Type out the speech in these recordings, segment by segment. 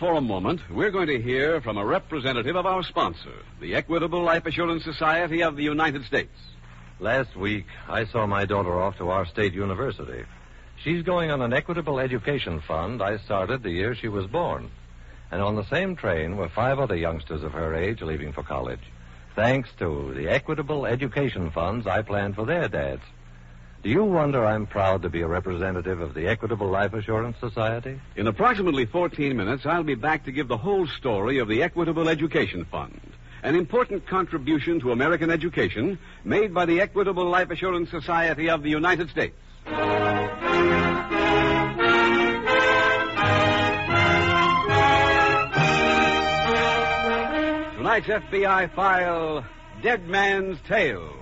For a moment, we're going to hear from a representative of our sponsor, the Equitable Life Assurance Society of the United States. Last week, I saw my daughter off to our state university. She's going on an equitable education fund I started the year she was born. And on the same train were five other youngsters of her age leaving for college. Thanks to the equitable education funds I planned for their dads. Do you wonder I'm proud to be a representative of the Equitable Life Assurance Society? In approximately 14 minutes, I'll be back to give the whole story of the Equitable Education Fund, an important contribution to American education made by the Equitable Life Assurance Society of the United States. Tonight's FBI file Dead Man's Tale.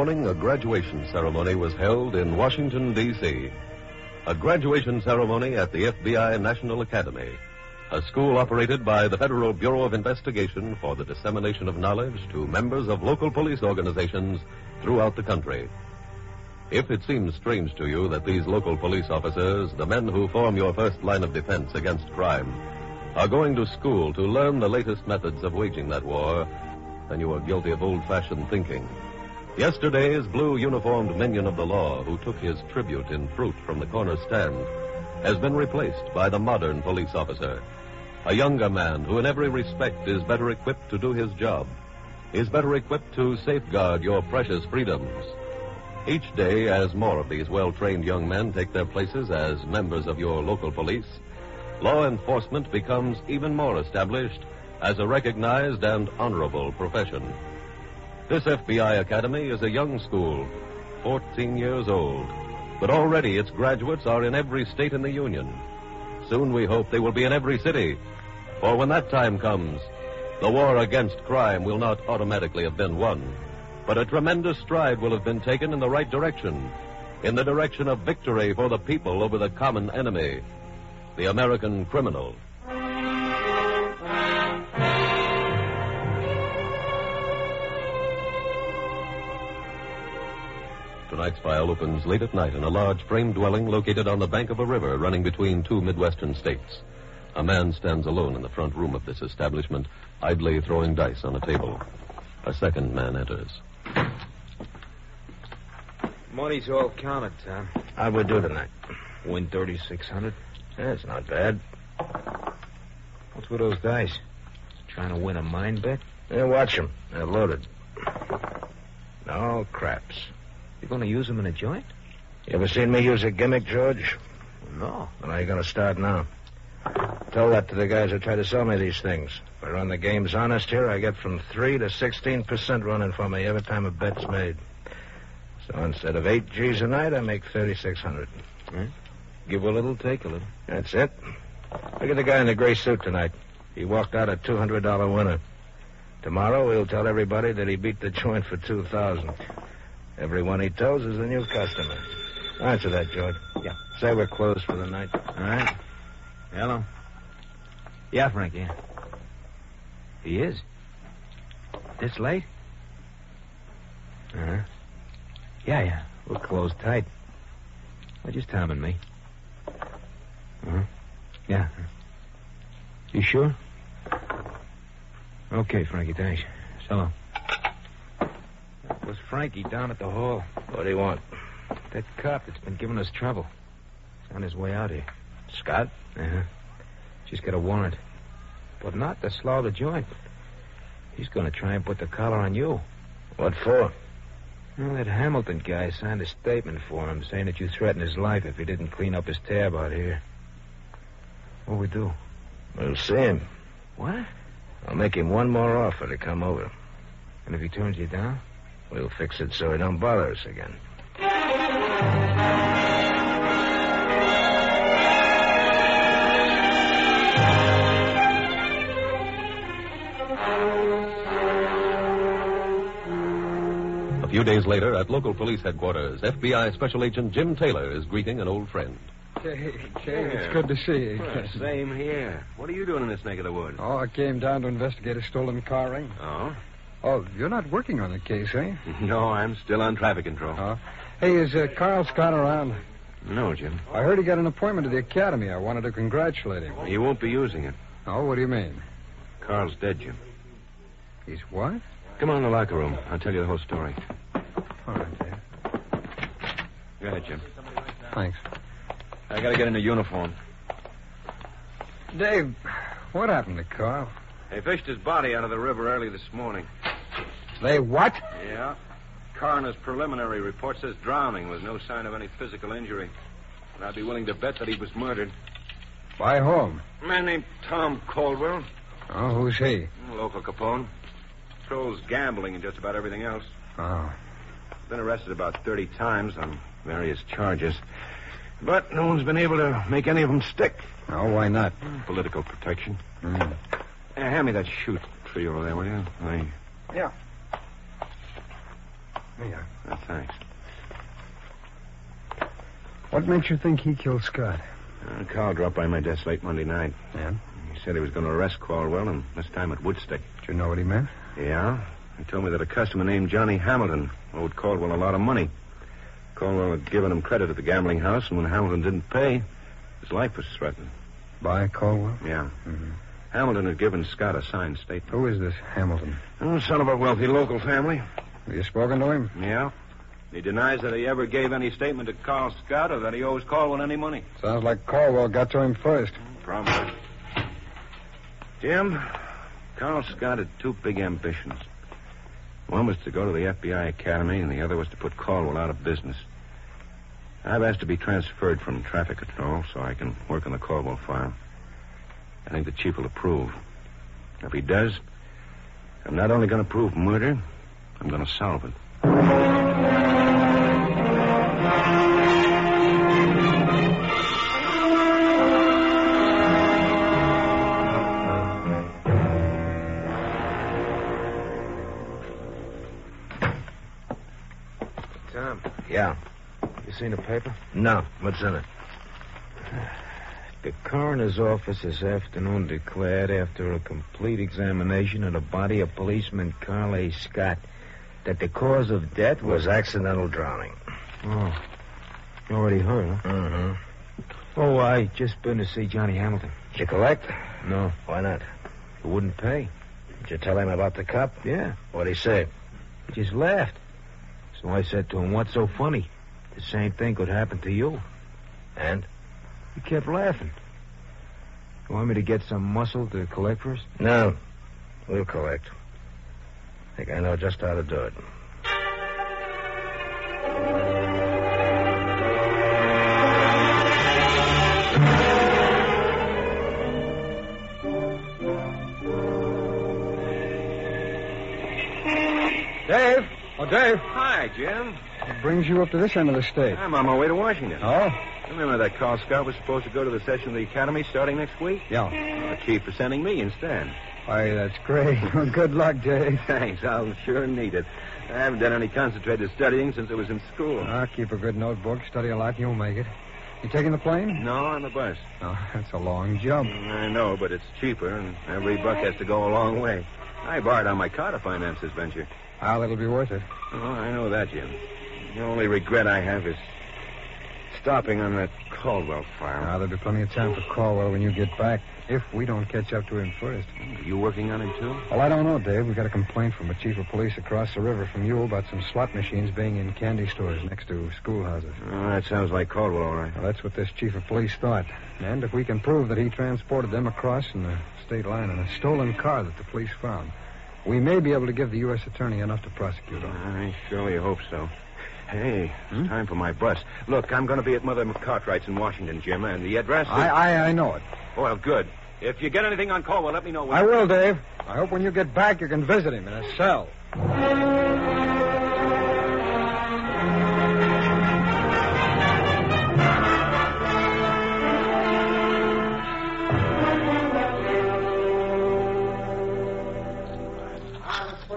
Morning, a graduation ceremony was held in Washington, D.C. A graduation ceremony at the FBI National Academy, a school operated by the Federal Bureau of Investigation for the dissemination of knowledge to members of local police organizations throughout the country. If it seems strange to you that these local police officers, the men who form your first line of defense against crime, are going to school to learn the latest methods of waging that war, then you are guilty of old fashioned thinking. Yesterday's blue uniformed minion of the law who took his tribute in fruit from the corner stand has been replaced by the modern police officer. A younger man who in every respect is better equipped to do his job, is better equipped to safeguard your precious freedoms. Each day, as more of these well trained young men take their places as members of your local police, law enforcement becomes even more established as a recognized and honorable profession. This FBI Academy is a young school, 14 years old, but already its graduates are in every state in the Union. Soon we hope they will be in every city, for when that time comes, the war against crime will not automatically have been won, but a tremendous stride will have been taken in the right direction, in the direction of victory for the people over the common enemy, the American criminal. Tonight's file opens late at night in a large frame dwelling located on the bank of a river running between two Midwestern states. A man stands alone in the front room of this establishment, idly throwing dice on a table. A second man enters. Money's all counted, Tom. How'd we do tonight? Win 3600 That's not bad. What's with those dice? Trying to win a mine bet? Yeah, watch them. They're loaded. No craps. You going to use them in a joint? You ever seen me use a gimmick, George? No. Well, how you going to start now? Tell that to the guys who try to sell me these things. If I run the games honest here, I get from 3 to 16% running for me every time a bet's made. So instead of 8 G's a night, I make 3600 Give a little, take a little. That's it. Look at the guy in the gray suit tonight. He walked out a $200 winner. Tomorrow, he'll tell everybody that he beat the joint for 2000 Everyone he tells is a new customer. Answer that, George. Yeah. Say we're closed for the night. All right. Hello. Yeah, Frankie. He is. This late? Uh-huh. Yeah, yeah. We're closed tight. Well, just Tom and me. Uh-huh. Yeah. You sure? Okay, Frankie, thanks. So long. Was Frankie down at the hall. What do you want? That cop that's been giving us trouble. He's on his way out here. Scott? Uh-huh. Just got a warrant. But not to slow the joint. He's going to try and put the collar on you. What for? Well, that Hamilton guy signed a statement for him saying that you threatened his life if he didn't clean up his tab out here. What we do? We'll see him. What? I'll make him one more offer to come over. And if he turns you down? We'll fix it so he don't bother us again. A few days later, at local police headquarters, FBI Special Agent Jim Taylor is greeting an old friend. Jay, Jay, it's good to see you. Same here. What are you doing in this neck of the woods? Oh, I came down to investigate a stolen car ring. Oh? Oh, you're not working on the case, eh? No, I'm still on traffic control. Oh. Hey, is uh, Carl Scott around? No, Jim. I heard he got an appointment at the academy. I wanted to congratulate him. He won't be using it. Oh, what do you mean? Carl's dead, Jim. He's what? Come on in the locker room. I'll tell you the whole story. All right, Dave. Go ahead, Jim. Thanks. I gotta get in into uniform. Dave, what happened to Carl? They fished his body out of the river early this morning. They what? Yeah. Coroner's preliminary report says drowning with no sign of any physical injury. And I'd be willing to bet that he was murdered. By whom? A man named Tom Caldwell, Oh, who's he? local Capone. Controls gambling and just about everything else. Oh. Been arrested about 30 times on various charges. But no one's been able to make any of them stick. Oh, why not? Political protection. Mm. Uh, hand me that chute tree over there, will you? I... Yeah. Yeah. Uh, thanks. What makes you think he killed Scott? Uh, Carl dropped by my desk late Monday night. Yeah? He said he was going to arrest Caldwell, and this time at Woodstick. Did you know what he meant? Yeah? He told me that a customer named Johnny Hamilton owed Caldwell a lot of money. Caldwell had given him credit at the gambling house, and when Hamilton didn't pay, his life was threatened. By Caldwell? Yeah. Mhm. Hamilton had given Scott a signed statement. Who is this Hamilton? Oh, son of a wealthy local family. Have you spoken to him? Yeah. He denies that he ever gave any statement to Carl Scott or that he owes Caldwell any money. Sounds like Caldwell got to him first. Probably. Jim, Carl Scott had two big ambitions. One was to go to the FBI Academy, and the other was to put Caldwell out of business. I've asked to be transferred from traffic control so I can work on the Caldwell file. I think the chief will approve. If he does, I'm not only going to prove murder, I'm going to solve it. Tom, Yeah. you seen the paper? No. What's in it? The coroner's office this afternoon declared, after a complete examination of the body of policeman Carl A. Scott, that the cause of death Was accidental drowning. Oh. You already heard, huh? Mm-hmm. Oh, I just been to see Johnny Hamilton. Did you collect? No, Why not? he wouldn't pay. Did you tell him about the cop? Yeah, What'd he say? he just laughed. So I said to him, What's so funny? The same thing could happen to you. And? He kept laughing. You want me to get some muscle to collect for us? No. We'll collect. Think I know just how to do it. Dave! Oh, Dave. Hi, Jim. What brings you up to this end of the state? I'm on my way to Washington. Oh? Remember that Carl Scott was supposed to go to the session of the Academy starting next week? Yeah. The chief is sending me instead. Why, that's great. Good luck, Dave. Thanks. I'll sure need it. I haven't done any concentrated studying since I was in school. Ah, keep a good notebook, study a lot, and you'll make it. You taking the plane? No, on the bus. Oh, that's a long jump. Mm, I know, but it's cheaper, and every buck has to go a long way. I borrowed on my car to finance this venture. Ah, well, it'll be worth it. Oh, I know that, Jim. The only regret I have is stopping on that Caldwell farm. Now, there'll be plenty of time for Caldwell when you get back, if we don't catch up to him first. Are you working on him, too? Well, I don't know, Dave. We got a complaint from a chief of police across the river from you about some slot machines being in candy stores next to schoolhouses. Oh, that sounds like Caldwell, all right. Well, that's what this chief of police thought. And if we can prove that he transported them across in the state line in a stolen car that the police found, we may be able to give the U.S. attorney enough to prosecute him. I surely hope so. Hey, it's hmm? time for my bus. Look, I'm going to be at Mother McCartwright's in Washington, Jim, and the address is... I, I, I know it. Well, good. If you get anything on Caldwell, let me know. I will, Dave. I hope when you get back you can visit him in a cell.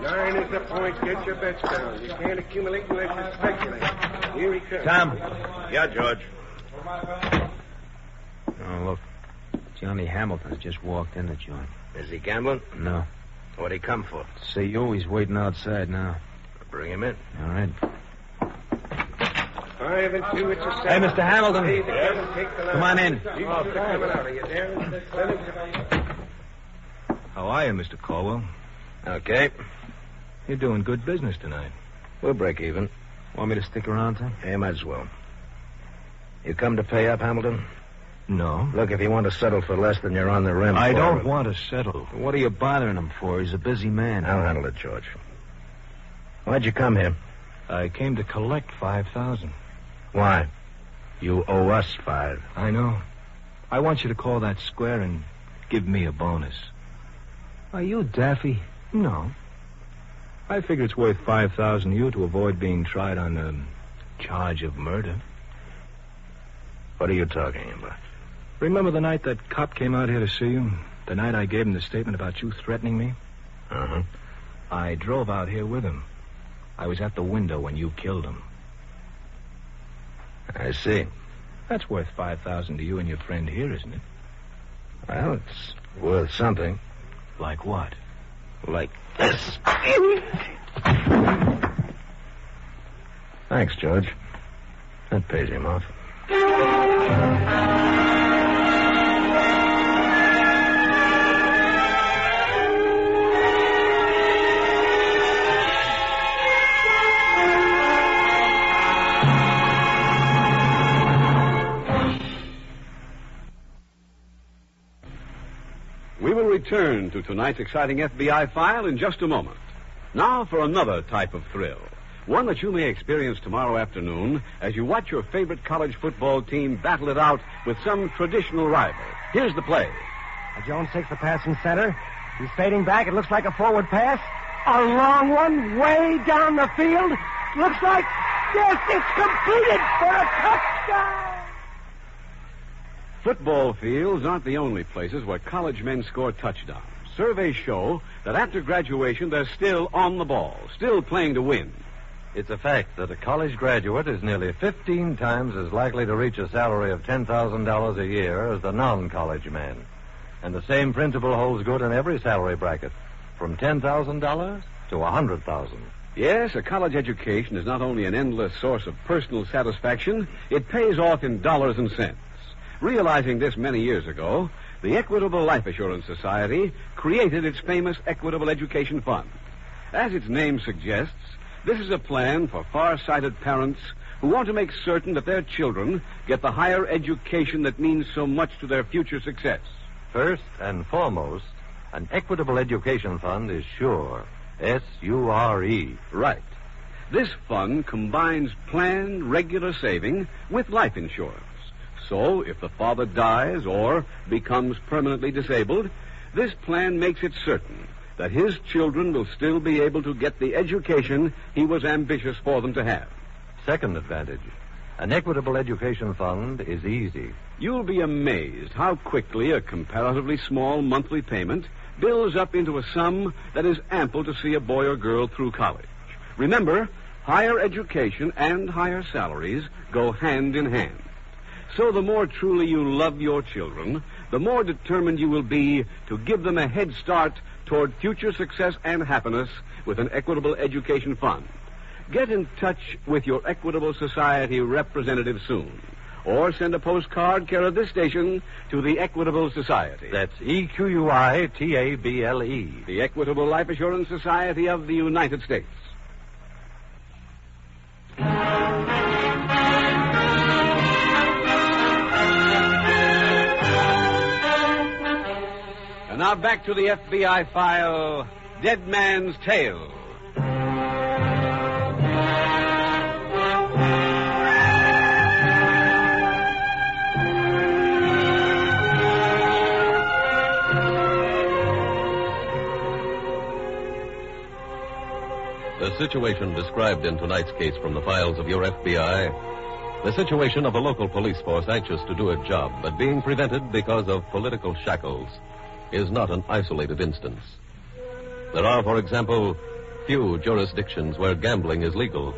Nine is the point. Get your bets down. You can't accumulate unless you speculate. Here he comes. Tom. Yeah, George. Oh, look. Johnny Hamilton's just walked in the joint. Is he gambling? No. What'd he come for? See you. He's waiting outside now. Bring him in. All right. Five and two, it's a Hey, Mr. Hamilton. Hey, the devil take the Come on in. You coming out. Are you there? How are you, Mr. Caldwell? Okay. You're doing good business tonight. We'll break even. Want me to stick around, Tom? Yeah, might as well. You come to pay up, Hamilton? No. Look, if you want to settle for less than you're on the rim I for- don't want to settle. What are you bothering him for? He's a busy man. I'll handle it, George. Why'd you come here? I came to collect 5000 Why? You owe us five. I know. I want you to call that square and give me a bonus. Are you daffy? No. I figure it's worth 5000 to you to avoid being tried on a charge of murder. What are you talking about? Remember the night that cop came out here to see you? The night I gave him the statement about you threatening me? Uh-huh. I drove out here with him. I was at the window when you killed him. I see. That's worth 5000 to you and your friend here, isn't it? Well, it's worth something. Like what? Like this. Thanks, George. That pays him off. Return to tonight's exciting FBI file in just a moment. Now for another type of thrill. One that you may experience tomorrow afternoon as you watch your favorite college football team battle it out with some traditional rival. Here's the play. Uh, Jones takes the pass from center. He's fading back. It looks like a forward pass. A long one, way down the field. Looks like, yes, it's completed for a touchdown. Football fields aren't the only places where college men score touchdowns. Surveys show that after graduation, they're still on the ball, still playing to win. It's a fact that a college graduate is nearly 15 times as likely to reach a salary of $10,000 a year as the non-college man. And the same principle holds good in every salary bracket, from $10,000 to $100,000. Yes, a college education is not only an endless source of personal satisfaction, it pays off in dollars and cents. Realizing this many years ago, the Equitable Life Assurance Society created its famous Equitable Education Fund. As its name suggests, this is a plan for far-sighted parents who want to make certain that their children get the higher education that means so much to their future success. First and foremost, an equitable education fund is sure. S-U-R-E. Right. This fund combines planned regular saving with life insurance. So, if the father dies or becomes permanently disabled, this plan makes it certain that his children will still be able to get the education he was ambitious for them to have. Second advantage, an equitable education fund is easy. You'll be amazed how quickly a comparatively small monthly payment builds up into a sum that is ample to see a boy or girl through college. Remember, higher education and higher salaries go hand in hand. So the more truly you love your children, the more determined you will be to give them a head start toward future success and happiness with an Equitable Education Fund. Get in touch with your Equitable Society representative soon. Or send a postcard care of this station to the Equitable Society. That's E Q U I T A B L E. The Equitable Life Assurance Society of the United States. And now back to the FBI file Dead Man's Tale. The situation described in tonight's case from the files of your FBI, the situation of a local police force anxious to do a job, but being prevented because of political shackles, is not an isolated instance. There are, for example, few jurisdictions where gambling is legal,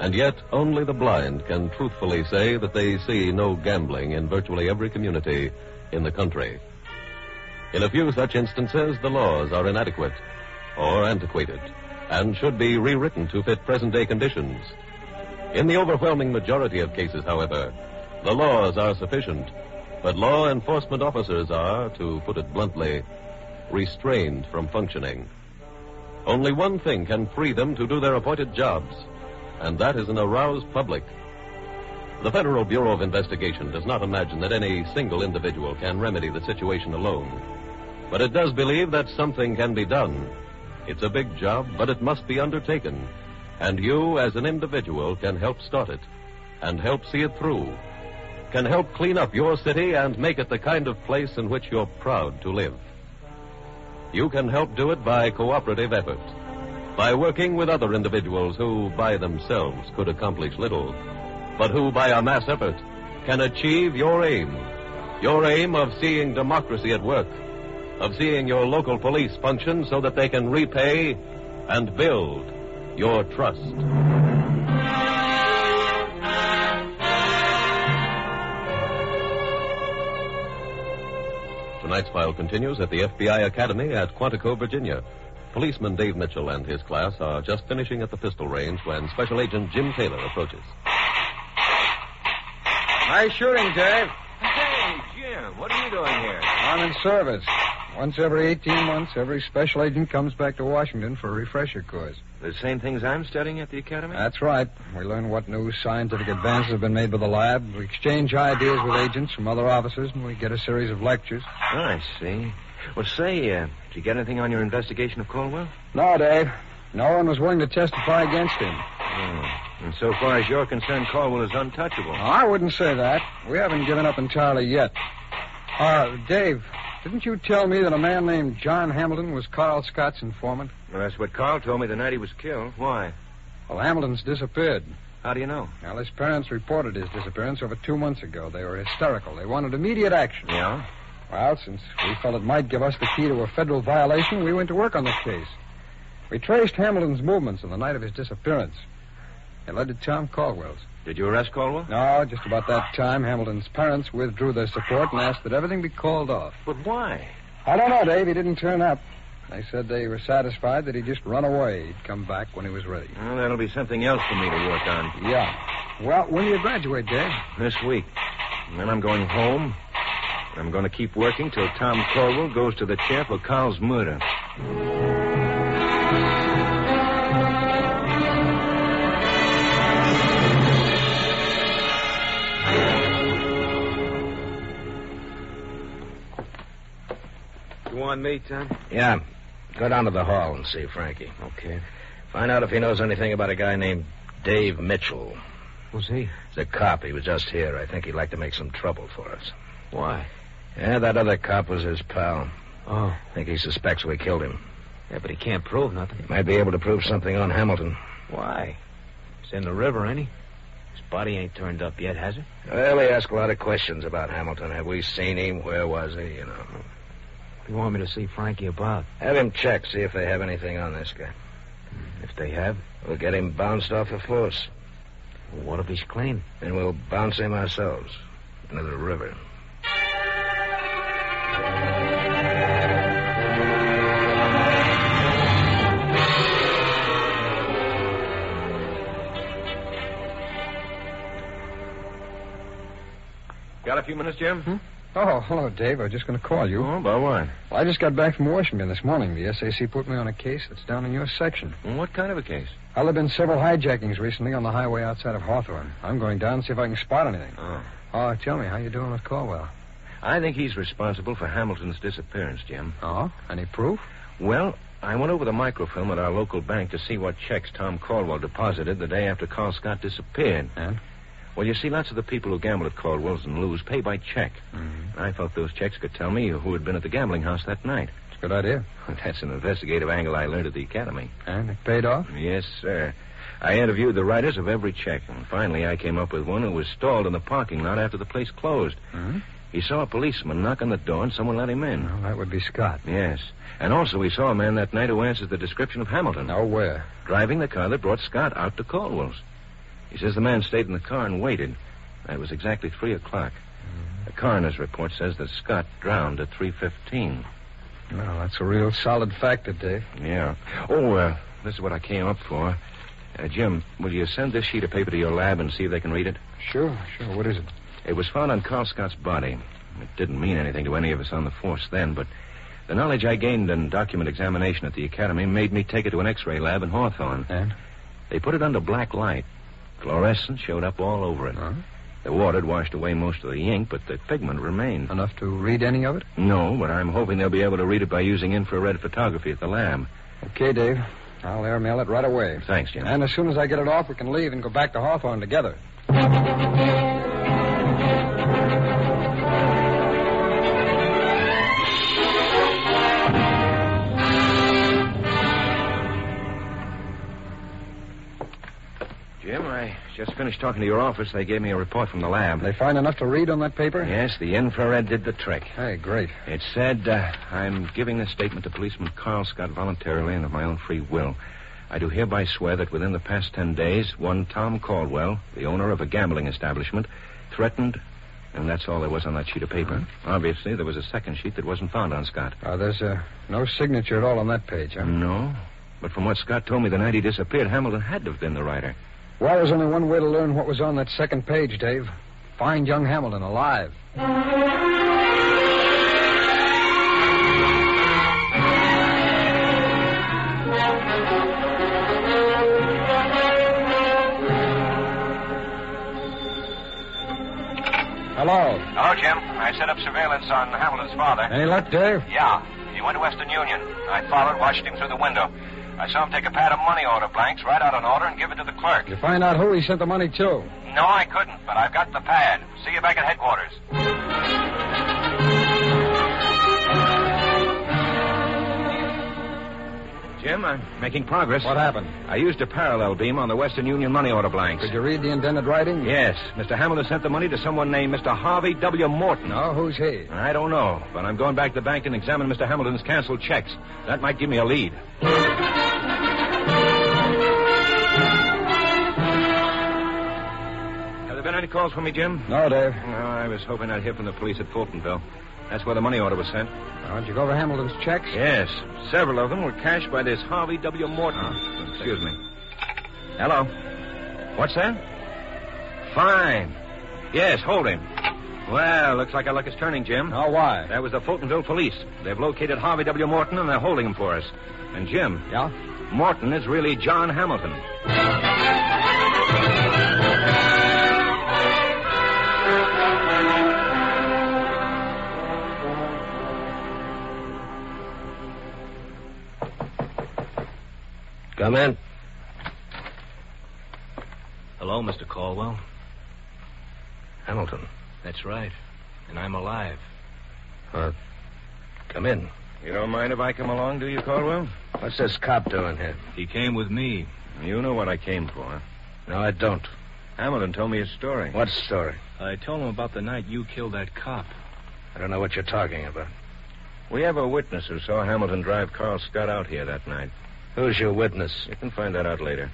and yet only the blind can truthfully say that they see no gambling in virtually every community in the country. In a few such instances, the laws are inadequate or antiquated and should be rewritten to fit present day conditions. In the overwhelming majority of cases, however, the laws are sufficient, but law enforcement officers are, to put it bluntly, restrained from functioning. Only one thing can free them to do their appointed jobs, and that is an aroused public. The Federal Bureau of Investigation does not imagine that any single individual can remedy the situation alone, but it does believe that something can be done. It's a big job, but it must be undertaken, and you, as an individual, can help start it and help see it through. Can help clean up your city and make it the kind of place in which you're proud to live. You can help do it by cooperative effort, by working with other individuals who, by themselves, could accomplish little, but who, by a mass effort, can achieve your aim. Your aim of seeing democracy at work, of seeing your local police function so that they can repay and build your trust. Tonight's file continues at the FBI Academy at Quantico, Virginia. Policeman Dave Mitchell and his class are just finishing at the pistol range when Special Agent Jim Taylor approaches. Nice shooting, Dave. Hey, Jim, what are you doing here? I'm in service. Once every 18 months, every special agent comes back to Washington for a refresher course. The same things I'm studying at the academy? That's right. We learn what new scientific advances have been made by the lab. We exchange ideas with agents from other offices, and we get a series of lectures. Oh, I see. Well, say, uh, did you get anything on your investigation of Caldwell? No, Dave. No one was willing to testify against him. Oh. And so far as you're concerned, Caldwell is untouchable. No, I wouldn't say that. We haven't given up entirely yet. Uh, Dave, didn't you tell me that a man named John Hamilton was Carl Scott's informant? Well, that's what Carl told me the night he was killed. Why? Well, Hamilton's disappeared. How do you know? Well, his parents reported his disappearance over two months ago. They were hysterical. They wanted immediate action. Yeah? Well, since we felt it might give us the key to a federal violation, we went to work on the case. We traced Hamilton's movements on the night of his disappearance. It led to Tom Caldwell's. Did you arrest Caldwell? No, just about that time, Hamilton's parents withdrew their support and asked that everything be called off. But why? I don't know, Dave. He didn't turn up. They said they were satisfied that he'd just run away. He'd come back when he was ready. Well, that'll be something else for me to work on. Yeah. Well, when do you graduate, Dave? This week. And then I'm going home. I'm going to keep working till Tom Caldwell goes to the chair for Carl's murder. You want me, Tom? Yeah. Go down to the hall and see Frankie. Okay. Find out if he knows anything about a guy named Dave Mitchell. Who's he? He's a cop. He was just here. I think he'd like to make some trouble for us. Why? Yeah, that other cop was his pal. Oh. I think he suspects we killed him. Yeah, but he can't prove nothing. He Might be able to prove something on Hamilton. Why? He's in the river, ain't he? His body ain't turned up yet, has it? Well, he asked a lot of questions about Hamilton. Have we seen him? Where was he? You know. You want me to see Frankie about? Have him check, see if they have anything on this guy. If they have, We'll get him bounced off the force. what if he's clean? Then we'll bounce him ourselves into the river. Got a few minutes, Jim? Hmm? Oh, hello, Dave. I was just going to call you. Oh, about what? Well, I just got back from Washington this morning. The SAC put me on a case that's down in your section. Well, what kind of a case? Well, there have been several hijackings recently on the highway outside of Hawthorne. I'm going down to see if I can spot anything. Oh. Oh, tell me, how you doing with Caldwell? I think he's responsible for Hamilton's disappearance, Jim. Oh? Any proof? Well, I went over the microfilm at our local bank to see what checks Tom Caldwell deposited the day after Carl Scott disappeared. And? Well, you see, lots of the people who gamble at Caldwell's and lose pay by check. Mm-hmm. I felt those checks could tell me who had been at the gambling house that night. It's a good idea. That's an investigative angle I learned at the academy. And it paid off? Yes, sir. I interviewed the writers of every check, and finally I came up with one who was stalled in the parking lot after the place closed. Mm-hmm. He saw a policeman knock on the door, and someone let him in. Well, that would be Scott. Yes. And also, we saw a man that night who answers the description of Hamilton. Now, where? Driving the car that brought Scott out to Caldwell's. He says the man stayed in the car and waited. It was exactly 3 o'clock. The coroner's report says that Scott drowned at 3.15. Well, that's a real solid factor, Dave. Yeah. Oh, uh, this is what I came up for. Uh, Jim, will you send this sheet of paper to your lab and see if they can read it? Sure, sure. What is it? It was found on Carl Scott's body. It didn't mean anything to any of us on the force then, but the knowledge I gained in document examination at the academy made me take it to an X-ray lab in Hawthorne. And? They put it under black light. Fluorescence showed up all over it. Huh? The water had washed away most of the ink, but the pigment remained. Enough to read any of it? No, but I'm hoping they'll be able to read it by using infrared photography at the lab. Okay, Dave. I'll airmail it right away. Thanks, Jim. And as soon as I get it off, we can leave and go back to Hawthorne together. Just finished talking to your office. They gave me a report from the lab. They find enough to read on that paper? Yes, the infrared did the trick. Hey, great. It said, uh, I'm giving this statement to policeman Carl Scott voluntarily and of my own free will. I do hereby swear that within the past ten days, one Tom Caldwell, the owner of a gambling establishment, threatened. And that's all there was on that sheet of paper. Obviously, there was a second sheet that wasn't found on Scott. Uh, there's uh, no signature at all on that page, huh? No. But from what Scott told me the night he disappeared, Hamilton had to have been the writer. Well, there's only one way to learn what was on that second page, Dave. Find young Hamilton alive. Hello. Hello, Jim. I set up surveillance on Hamilton's father. Any luck, Dave? Yeah. He went to Western Union. I followed, watched him through the window. I saw him take a pad of money order blanks, write out an order, and give it to the clerk. You find out who he sent the money to? No, I couldn't, but I've got the pad. See you back at headquarters. Jim, I'm making progress. What happened? I used a parallel beam on the Western Union money order blanks. Did you read the indented writing? Yes. Mr. Hamilton sent the money to someone named Mr. Harvey W. Morton. No, who's he? I don't know, but I'm going back to the bank and examine Mr. Hamilton's canceled checks. That might give me a lead. Any calls for me, Jim? No, Dave. No, I was hoping I'd hear from the police at Fultonville. That's where the money order was sent. Now, did you go over Hamilton's checks? Yes. Several of them were cashed by this Harvey W. Morton. Oh, Excuse me. Hello. What's that? Fine. Yes, hold him. Well, looks like our luck is turning, Jim. Oh, why? That was the Fultonville police. They've located Harvey W. Morton and they're holding him for us. And Jim, Yeah? Morton is really John Hamilton. Come in. Hello, Mr. Caldwell. Hamilton. That's right. And I'm alive. Uh, come in. You don't mind if I come along, do you, Caldwell? What's this cop doing here? He came with me. You know what I came for. No, I don't. Hamilton told me his story. What story? I told him about the night you killed that cop. I don't know what you're talking about. We have a witness who saw Hamilton drive Carl Scott out here that night. Who's your witness? You can find that out later.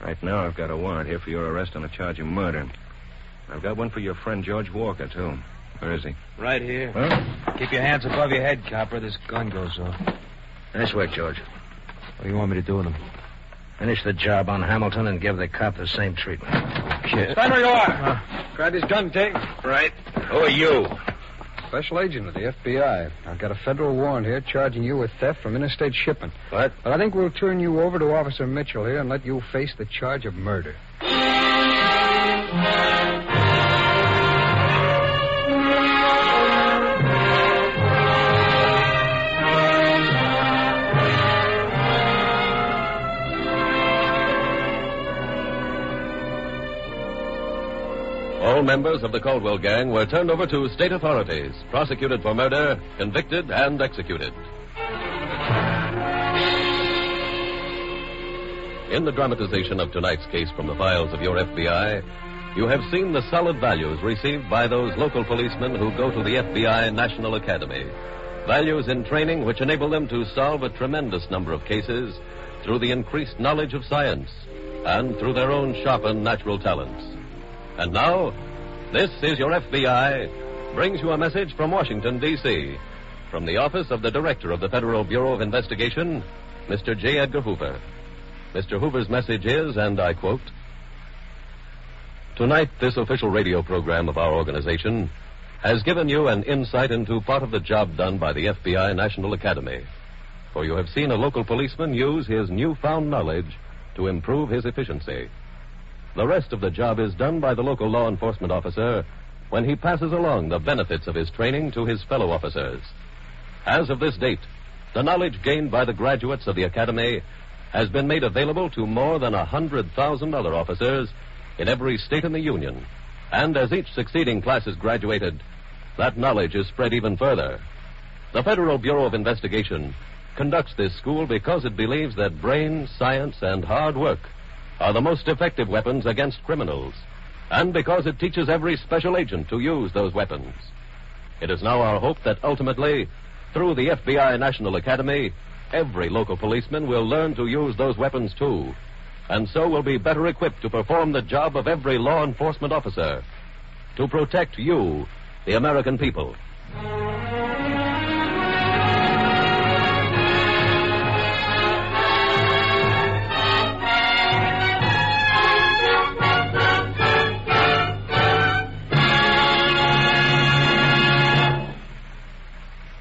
Right now, I've got a warrant here for your arrest on a charge of murder. I've got one for your friend George Walker, too. Where is he? Right here. Huh? Keep your hands above your head, copper. This gun goes off. Nice work, George. What do you want me to do with him? Finish the job on Hamilton and give the cop the same treatment. Kid. Stand where you are. Grab his gun, Tig. Right. Who are you? Special agent of the FBI. I've got a federal warrant here charging you with theft from interstate shipment. What? But I think we'll turn you over to Officer Mitchell here and let you face the charge of murder. Members of the Caldwell gang were turned over to state authorities, prosecuted for murder, convicted, and executed. In the dramatization of tonight's case from the files of your FBI, you have seen the solid values received by those local policemen who go to the FBI National Academy. Values in training which enable them to solve a tremendous number of cases through the increased knowledge of science and through their own sharpened natural talents. And now, this is your FBI brings you a message from Washington, D.C., from the office of the Director of the Federal Bureau of Investigation, Mr. J. Edgar Hoover. Mr. Hoover's message is, and I quote Tonight, this official radio program of our organization has given you an insight into part of the job done by the FBI National Academy. For you have seen a local policeman use his newfound knowledge to improve his efficiency. The rest of the job is done by the local law enforcement officer when he passes along the benefits of his training to his fellow officers. As of this date, the knowledge gained by the graduates of the Academy has been made available to more than a hundred thousand other officers in every state in the Union. And as each succeeding class is graduated, that knowledge is spread even further. The Federal Bureau of Investigation conducts this school because it believes that brain, science, and hard work are the most effective weapons against criminals, and because it teaches every special agent to use those weapons. It is now our hope that ultimately, through the FBI National Academy, every local policeman will learn to use those weapons too, and so will be better equipped to perform the job of every law enforcement officer to protect you, the American people.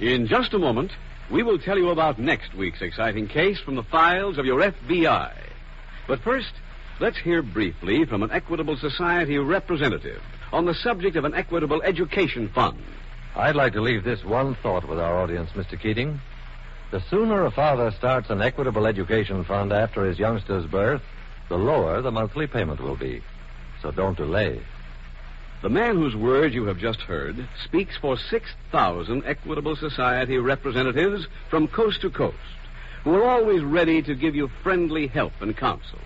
In just a moment, we will tell you about next week's exciting case from the files of your FBI. But first, let's hear briefly from an Equitable Society representative on the subject of an Equitable Education Fund. I'd like to leave this one thought with our audience, Mr. Keating. The sooner a father starts an equitable education fund after his youngster's birth, the lower the monthly payment will be. So don't delay. The man whose words you have just heard speaks for 6,000 Equitable Society representatives from coast to coast who are always ready to give you friendly help and counsel.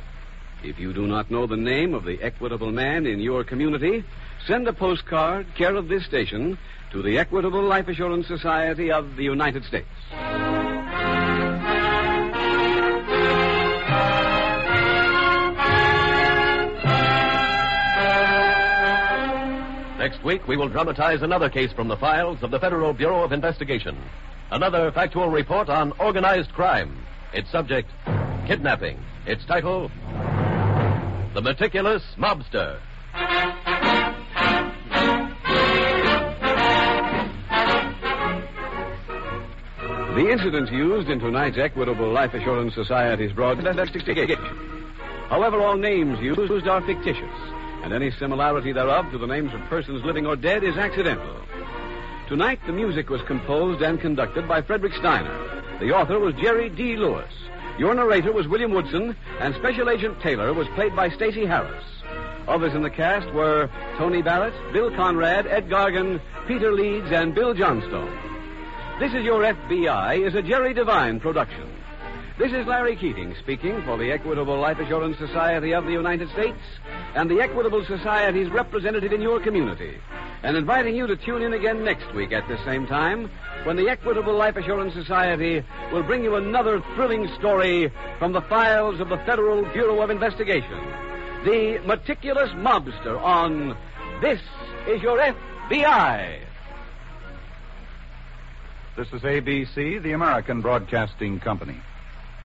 If you do not know the name of the equitable man in your community, send a postcard, care of this station, to the Equitable Life Assurance Society of the United States. Week, we will dramatize another case from the files of the Federal Bureau of Investigation. Another factual report on organized crime. Its subject, kidnapping. Its title, The Meticulous Mobster. The incidents used in tonight's Equitable Life Assurance Society's broadcast investigation. However, all names used are fictitious, and any similarity thereof to the names of persons living or dead is accidental. Tonight, the music was composed and conducted by Frederick Steiner. The author was Jerry D. Lewis. Your narrator was William Woodson, and Special Agent Taylor was played by Stacy Harris. Others in the cast were Tony Barrett, Bill Conrad, Ed Gargan, Peter Leeds, and Bill Johnstone. This is Your FBI is a Jerry Devine production. This is Larry Keating speaking for the Equitable Life Assurance Society of the United States and the Equitable Society's representative in your community, and inviting you to tune in again next week at the same time when the Equitable Life Assurance Society will bring you another thrilling story from the files of the Federal Bureau of Investigation. The Meticulous Mobster on This is Your FBI. This is ABC, the American Broadcasting Company.